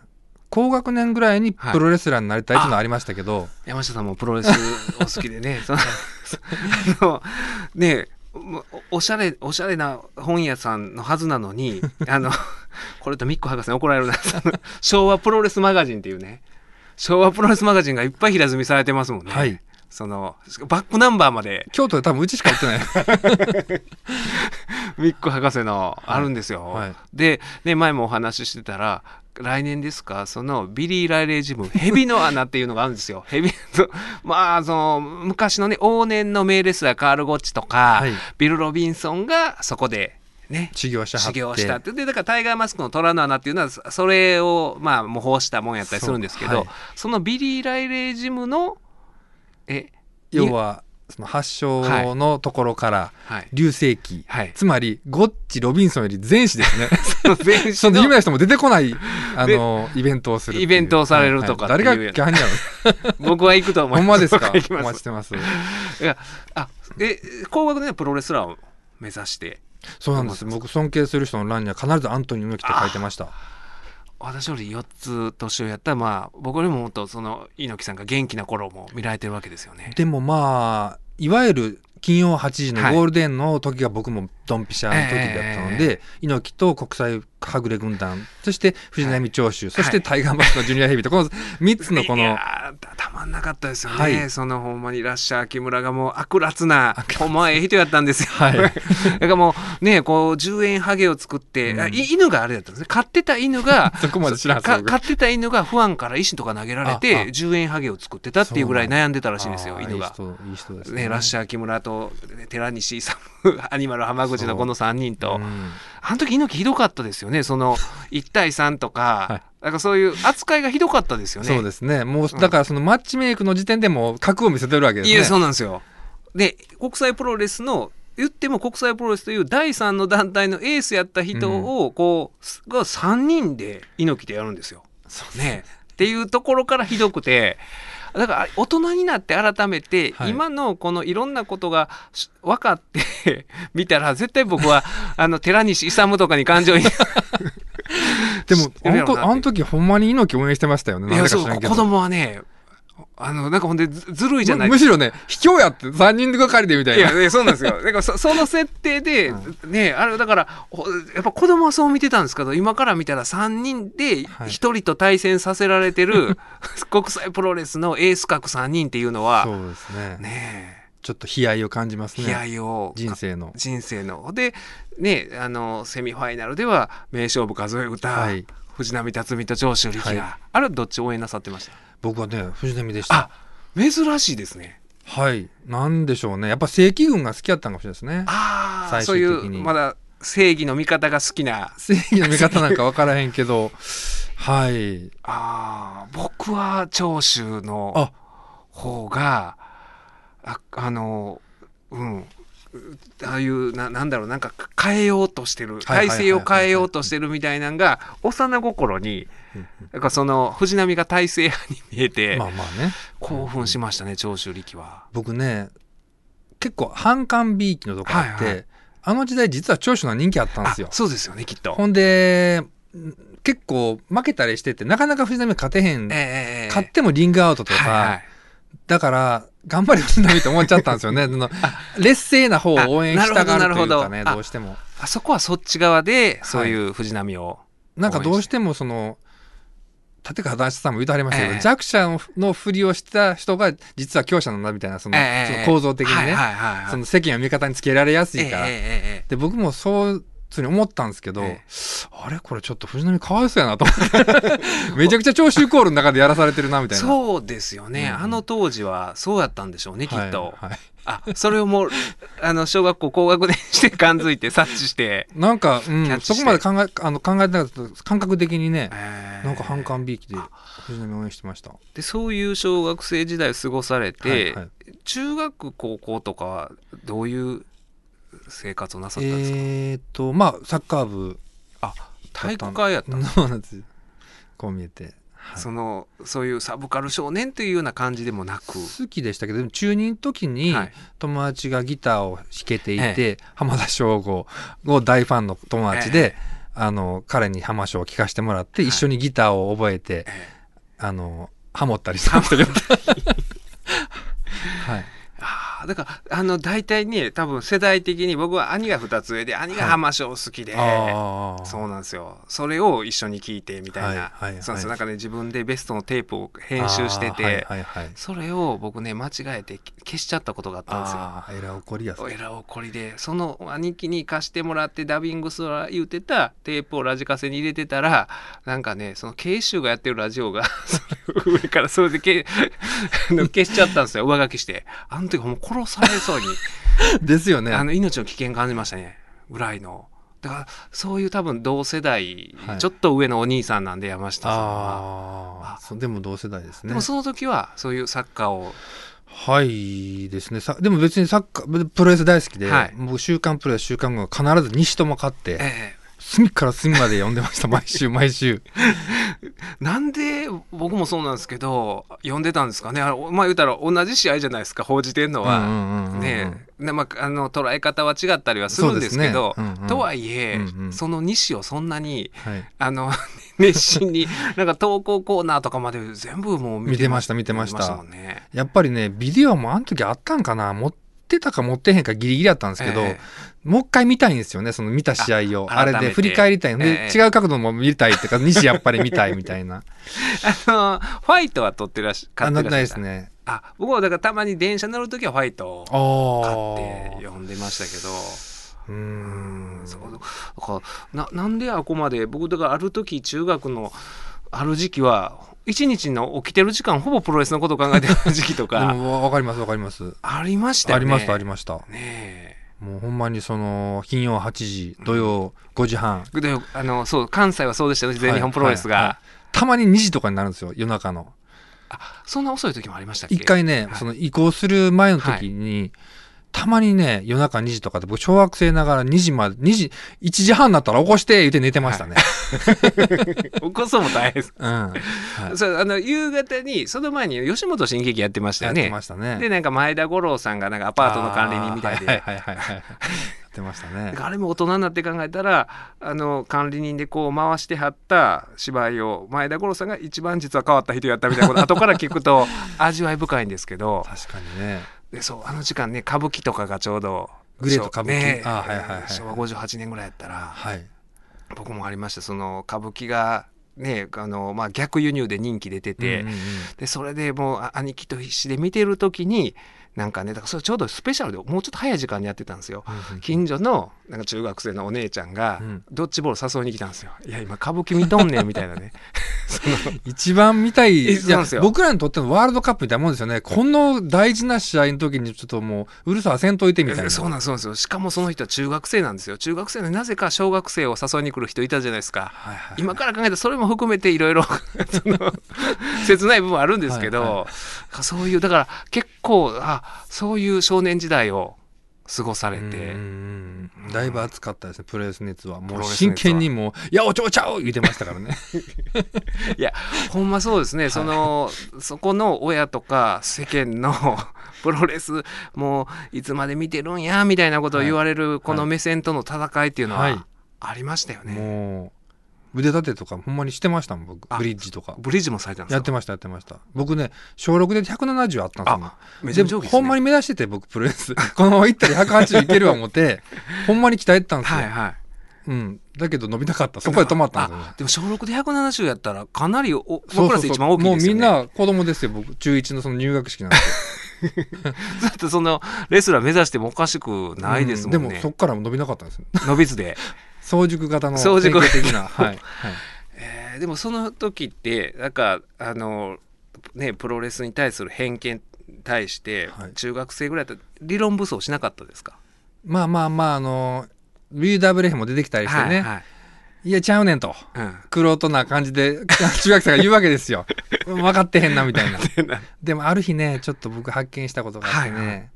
高学年ぐらいにプロレスラーになりたいっていうのはありましたけど、山下さんもプロレスお好きでね。そ のあのねおおしゃれおしゃれな本屋さんのはずなのに あのこれとミック博士に怒られるな。昭和プロレスマガジンっていうね。昭和プロレスマガジンがいっぱい平積みされてますもんね、はい。そのバックナンバーまで。京都で多分うちしか売ってない。ミック博士のあるんですよ。はい。で、ね、前もお話ししてたら、来年ですか、そのビリー・ライレージム、蛇の穴っていうのがあるんですよ。蛇の、まあ、その、昔のね、往年の名レスラー、カール・ゴッチとか、はい。ビル・ロビンソンがそこで、ね、修行しはって。修行したって。でだからタイガーマスクの虎の穴っていうのはそそれをまあ模倣したもんやったりするんですけどそ,、はい。のビリー・ライレージムのえ要はその発祥のところからはい。流星期、はい。つまりゴッチ・ロビンソンより前史ですね。前そのの有名な人も出てこないあのイベントをするイベントをされるとかはいはい。誰がギャンになる僕は行くと思いほんまですか？おます。待ちしてます。いやあえ高額でプロレスラーを目指して。そうなんです。僕尊敬する人の欄には必ずアントニー猪木って書いてました私より4つ年上やったらまあ僕よりももっとその猪木さんが元気な頃も見られてるわけですよね。でもまあいわゆる金曜8時のゴールデンの時が僕もドンピシャの時だったので、猪木と国際はぐれ軍団そして藤波長州、そしてタイガーマスクのジュニアヘビーとこの3つのこいのたたまんなかったですよね、はい。そのほんまにラッシャー木村がもう悪辣なほんまはええ人やったんですよ、はい。だからもうねこう10円ハゲを作って、うん。犬があれだったんですね。飼ってた犬が そこまで知らん飼ってた犬がファンから石とか投げられて10円ハゲを作ってたっていうぐらい悩んでたらしいんですよ犬がいい。人いい人ですね、ラッシャー木村とね寺西勇アニマル浜口のこの3人と、うん。あの時猪木ひどかったですよね。その1対3とか、はい。なんかそういう扱いがひどかったですよね。そうですね。もうだからそのマッチメイクの時点でもう格を見せてるわけですね。いやそうなんですよ。で国際プロレスの言っても国際プロレスという第三の団体のエースやった人をこう、が3人で猪木でやるんですよ。ね。っていうところからひどくて。だから大人になって改めて、はい。今のこのいろんなことがし分かって 見たら絶対僕は あの寺西勇とかに感情にでも あの時ほんまに猪木応援してましたよね。いやそう子供はねあのなんかほんでずずるいじゃない。むむしろね卑怯やって3人がかりでみたいな。いや、ね、そうなんですよ。だからそその設定で、ね、あれだから、ほやっぱ子供はそう見てたんですけど、今から見たら3人ではい。1人と対戦させられてる、国際プロレスのエース格3人っていうのは、そうですね。ねちょっと悲哀を感じますえ、ね。悲哀を、人生の。人生の。で、ね、あの、セミファイナルでは、名勝負数え歌、はい。藤波辰巳と長州力が、はい。あれはどっち応援なさってました？僕はね藤波でした。あ珍しいですね。はい。なんでしょうね。やっぱ正規軍が好きやったんかもしれないですね。ああ、最そういう、まだ正義の味方が好きな。正義の味方なんか分からへんけど。はい。ああ、僕は長州のあ。方が、ああの、うん。ああいうななんだろうなんか変えようとしてる。体制を変えようとしてるみたいなんが幼心になんかその藤波が体制派に見えてまあまあね。興奮しましたね長州力は。僕ね結構反感びいきのとこあって、はいはい。あの時代実は長州の人気あったんですよ。あそうですよねきっと。ほんでん結構負けたりしててなかなか藤波勝てへん、ええ勝ってもリングアウトとか、はいはい。だから頑張れ藤波って思っちゃったんですよね。劣勢な方を応援したがるというかねどうしても。あそこはそっち側でそういう藤波を、なんかどうしてもその立川談志さんも言うてはりましたけど、ええ。弱者ののふりをした人が実は強者なんだみたいなその,、ええ。その構造的にね、その世間を味方につけられやすいから、で僕もそうふうに思ったんですけど、ええ。あれ？これちょっと藤波かわいそうやなと思って。めちゃくちゃ長州コールの中でやらされてるなみたいな。そうですよね、うん。あの当時はそうやったんでしょうねきっと、はい。はいあそれをもう あの小学校高学年して感づいて察知して、なんか、うんそこまで考えあの考えてなかった感覚的にね、えー。なんか反感びいきで藤波応援してました。でそういう小学生時代を過ごされて、はいはい。中学高校とかはどういう生活をなさったんですか、えーっとまあサッカー部あ体育会やったんですそうなんですこう見えて、はい。そのそういうサブカル少年というような感じでもなく、好きでしたけどでも中2の時にはい。友達がギターを弾けていて、え浜田省吾を大ファンの友達で、えあの彼に浜省を聴かせてもらって、一緒にギターを覚えてえあのハモったりしたけど はいだから、あの、大体ね、多分世代的に僕は兄が2つ上で、兄が浜章好きで、ああ。そうなんですよ。それを一緒に聞いてみたいな。はいはいはいそうなんですよ。なんかね、自分でベストのテープを編集してて、はいはいはい。それを僕ね、間違えて消しちゃったことがあったんですよ。ああ、エラー起こりやすい。えらおこりでその兄貴に貸してもらってダビングする言うてたテープをラジカセに入れてたらなんかねその慶州がやってるラジオが上からそれでけ消しちゃったんですよ。上書きして。あの時もう殺されそうに、ですよね。あの命の危険感じましたね。ぐらいの。だからそういう多分同世代、はい。ちょっと上のお兄さんなんで山下さんは。あでも同世代ですね。でもその時はそういうサッカーを。はいですね。さでも別にサッカー、プロレス大好きで、はい。僕週刊プロレス週刊後は必ず西とも買って、え隅から隅まで読んでました、毎 週毎週。えなんで僕もそうなんですけど読んでたんですかね。あのまあ言うたら同じ試合じゃないですか報じてんのは。ねえ。でまあ、あの捉え方は違ったりはするんですけどね。うんうん。とはいえ、うんうんその西をそんなにはい。あの 熱心になんか投稿コーナーとかまで全部もう見てました。見てましたね。やっぱりね、ビデオもあの時あったんかな。持ってたか持ってへんかギリギリだったんですけど、えもう一回見たいんですよね、その見た試合を。あれで振り返りたいんで、ええ違う角度も見たいっていうか、西やっぱり見たいみたいな。あのファイトは取ってらっしゃったなないですね。あ僕はだからたまに電車乗る時はファイトを。買って読んでましたけど。うーん。そうだからななんであこまで僕だからある時中学のある時期は一日の起きてる時間ほぼプロレスのことを考えてる時期とでかもわかりますわかります。ありましたよね。ありましたありました。ねえ。もうほんまにその、金曜8時、土曜5時半。であのそう関西はそうでしたね全日本プロレスが、はいはい。はいたまに2時とかになるんですよ、夜中の。あそんな遅い時もありましたっけ？一回ね、はい。その移行する前の時に、たまにね、夜中2時とかで、僕小学生ながら2時まで、2時、1時半になったら起こして言って寝てましたね。起こそうも大変です、うん。はい。そうあの夕方にその前に吉本新喜劇やってましたやってよねましたね。でなんか前田五郎さんがなんかアパートの管理人みたいで、はいはいはいはいてましたね。あれも大人になって考えたらあの管理人でこう回してはった芝居を前田五郎さんが一番実は変わった人やったみたいなこと後から聞くと 味わい深いんですけど確かにね。でそうあの時間ね歌舞伎とかがちょうどグレート歌舞伎？ねあはいはいはい昭和58年ぐらいやったらはい。僕もありましたその歌舞伎がねあの、まあ、逆輸入で人気出てて、うんうんうん。でそれでもうあ兄貴と必死で見てる時になんかねだからそれちょうどスペシャルでもうちょっと早い時間にやってたんですよ。うんうん近所のなんか中学生のお姉ちゃんがうんドッジボール誘いに来たんですよ。いや今歌舞伎見とんねんみたいなね。一番見たい。僕らにとってのワールドカップみたいなもんですよね。この大事な試合の時にちょっともう、うるさはせんといてみたいな。そうなんですよ。しかもその人は中学生なんですよ。中学生でなぜか小学生を誘いに来る人いたじゃないですか。はいはい。今から考えたらそれも含めていろいろ 切ない部分はあるんですけど、はいはそういうだから結構あそういう少年時代を過ごされて、だいぶ熱かったですね、プロレス熱は。もう真剣にもう、いや、おちょおちゃう言ってましたからね。いやほんまそうですね、そのそこの親とか世間の プロレスもういつまで見てるんやみたいなことを言われるこの目線との戦いっていうのはい。はありましたよね。もう、腕立てとかほんまにしてましたもん、僕。あブリッジとか。ブリッジもされたんですか？やってました、やってました。僕ね、小6で170あったんですよ。ねほんまに目指してて、僕、プロレス。このまま行ったら180いけるわ思って、ほんまに鍛えてたんですよ。はいはい。うん。だけど伸びなかった。そこで止まったんですよねあ。でも小6で170やったらかなりおそう僕らで一番大きいですよね。もうみんな子供ですよ、僕。中1のその入学式なんですよ。ずっとそのレスラー目指してもおかしくないですもんね。うんでもそっから伸びなかったんですよ。伸びずで。早熟型の早熟的な。はい。はいえーでもその時ってなんかあのねプロレスに対する偏見に対して、はい中学生ぐらいだったら理論武装しなかったですか？まあまあまあ、あの、WWF も出てきたりしてね。はいはいいや、ちゃうねんと。うんくろとな感じで、中学生が言うわけですよ。分かってへんな、みたいな。でも、ある日ね、ちょっと僕発見したことがあってね、はいはい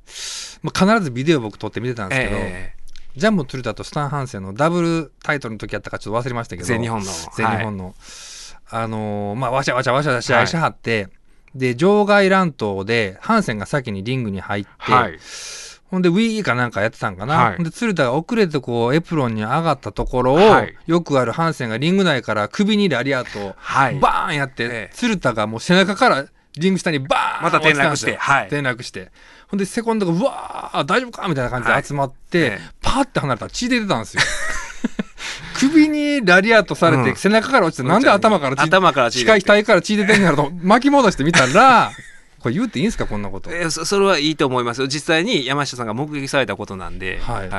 もう必ずビデオ僕撮って見てたんですけど、えジャンボ鶴田とスタン・ハンセンのダブルタイトルの時やったかちょっと忘れましたけど、ー全日本の。全日本の、あのーまあ、わしゃわしゃわしゃ試合しはって、で、場外乱闘で、ハンセンが先にリングに入って、はい、はいほんで、ウィーかなんかやってたんかな？はい。ほんで、鶴田が遅れてこう、エプロンに上がったところを、はい。よくあるハンセンがリング内から首にラリアットをはい。バーンやって、ええ。鶴田がもう背中からリング下にバーンまた転落して。はい。転落して。ほんでセコンドがうわー大丈夫かみたいな感じで集まって、はいええ。パーって離れたら血出てたんですよ。首にラリアートされて、うん。背中から落ちてなんで頭から血頭から血額から血出てんやろと巻き戻してみたら これ言うていいんですかこんなこと。えーそそれはいいと思いますよ。実際に山下さんが目撃されたことなんで、はい。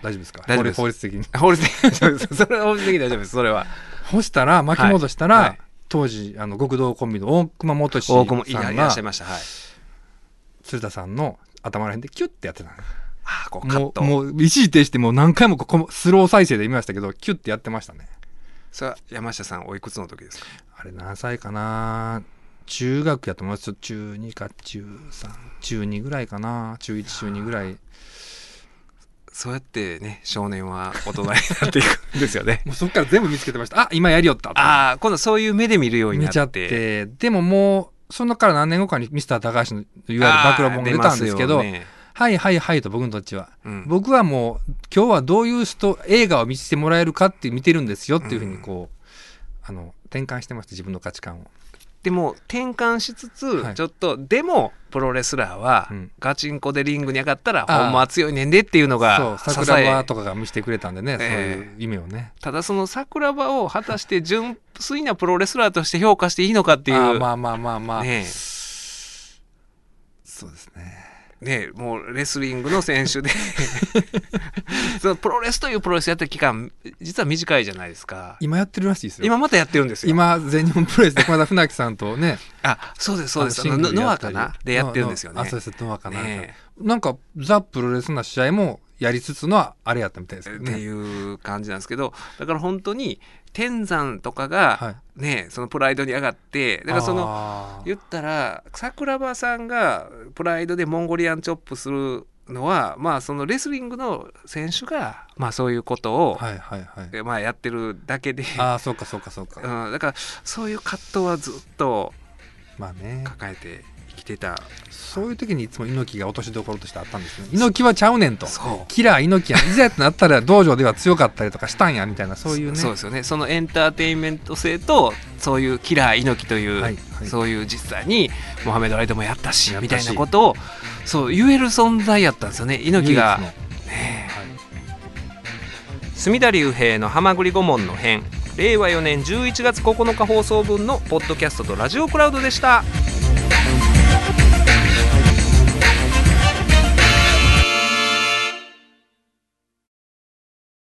大丈夫ですか？大丈夫です。法律的に。法律的に大丈夫です。それは法律的に大丈夫です。それは。そしたら巻き戻したら、はい。はい当時あの極道コンビの大熊元志さんがらいらっしゃいました。はい。鶴田さんの頭らへんでキュッてやってたのああこうカットもうもう一時停止してもう何回もここスロー再生で見ましたけどキュッてやってましたね。それは山下さんおいくつの時ですか？あれ何歳かな？中学やと思います。中2か中3中2ぐらいかな？中1中2ぐらいそうやってね少年は大人になっていくんですよね。もうそっから全部見つけてました。あ今やりよったと。ああ今度そういう目で見るようになって。見ちゃってでももうそのから何年後かにミスター高橋のいわゆる暴露本が出たんですけどはいはいはいと僕のとちはうん。僕はもう今日はどういうスト映画を見せてもらえるかって見てるんですよっていうふうにこう、あの転換してました自分の価値観をでも転換しつつ、はい。ちょっとでもプロレスラーは、うん。ガチンコでリングに上がったらほんまは強いねんでっていうのが桜庭とかが見せてくれたんでね、ええ。そういう夢をね。ただその桜庭を果たして純粋なプロレスラーとして評価していいのかっていう。まあまあまあまあ、ねそうですね。えねえもうレスリングの選手で。そのプロレスというプロレスやってる期間実は短いじゃないですか。今やってるらしいですよ。今またやってるんですよ。今全日本プロレスで熊田船木さんとねあそうですそうです。あのノノアかな？でやってるんですよね。のあそうですノアかな、ねなんかザ・プロレスな試合もやりつつのあれやったみたいですね。っていう感じなんですけどだから本当に天山とかがはい。ね、そのプライドに上がってだからその言ったら桜庭さんがプライドでモンゴリアンチョップするのはまあそのレスリングの選手がまあそういうことを、はいはいはい。えまあやってるだけで、ああそうかそうかそうか、うん、だからそういう葛藤はずっとまあね。抱えて生きてた。そういう時にいつも猪木が落としどころとしてあったんですね。猪木はちゃうねんと。そう。キラー猪木やん。いざってなったら道場では強かったりとかしたんやみたいなそういうね。そうですよね。そのエンターテインメント性とそういうキラー猪木という、はいはい。そういう実際にモハメド・アリでもやったしみたいなことをそう言える存在やったんですよね。猪木が。ねはい隅田隆平の「はまぐり顧問の編」令和4年11月9日放送分のポッドキャストとラジオクラウドでした。「Thank you.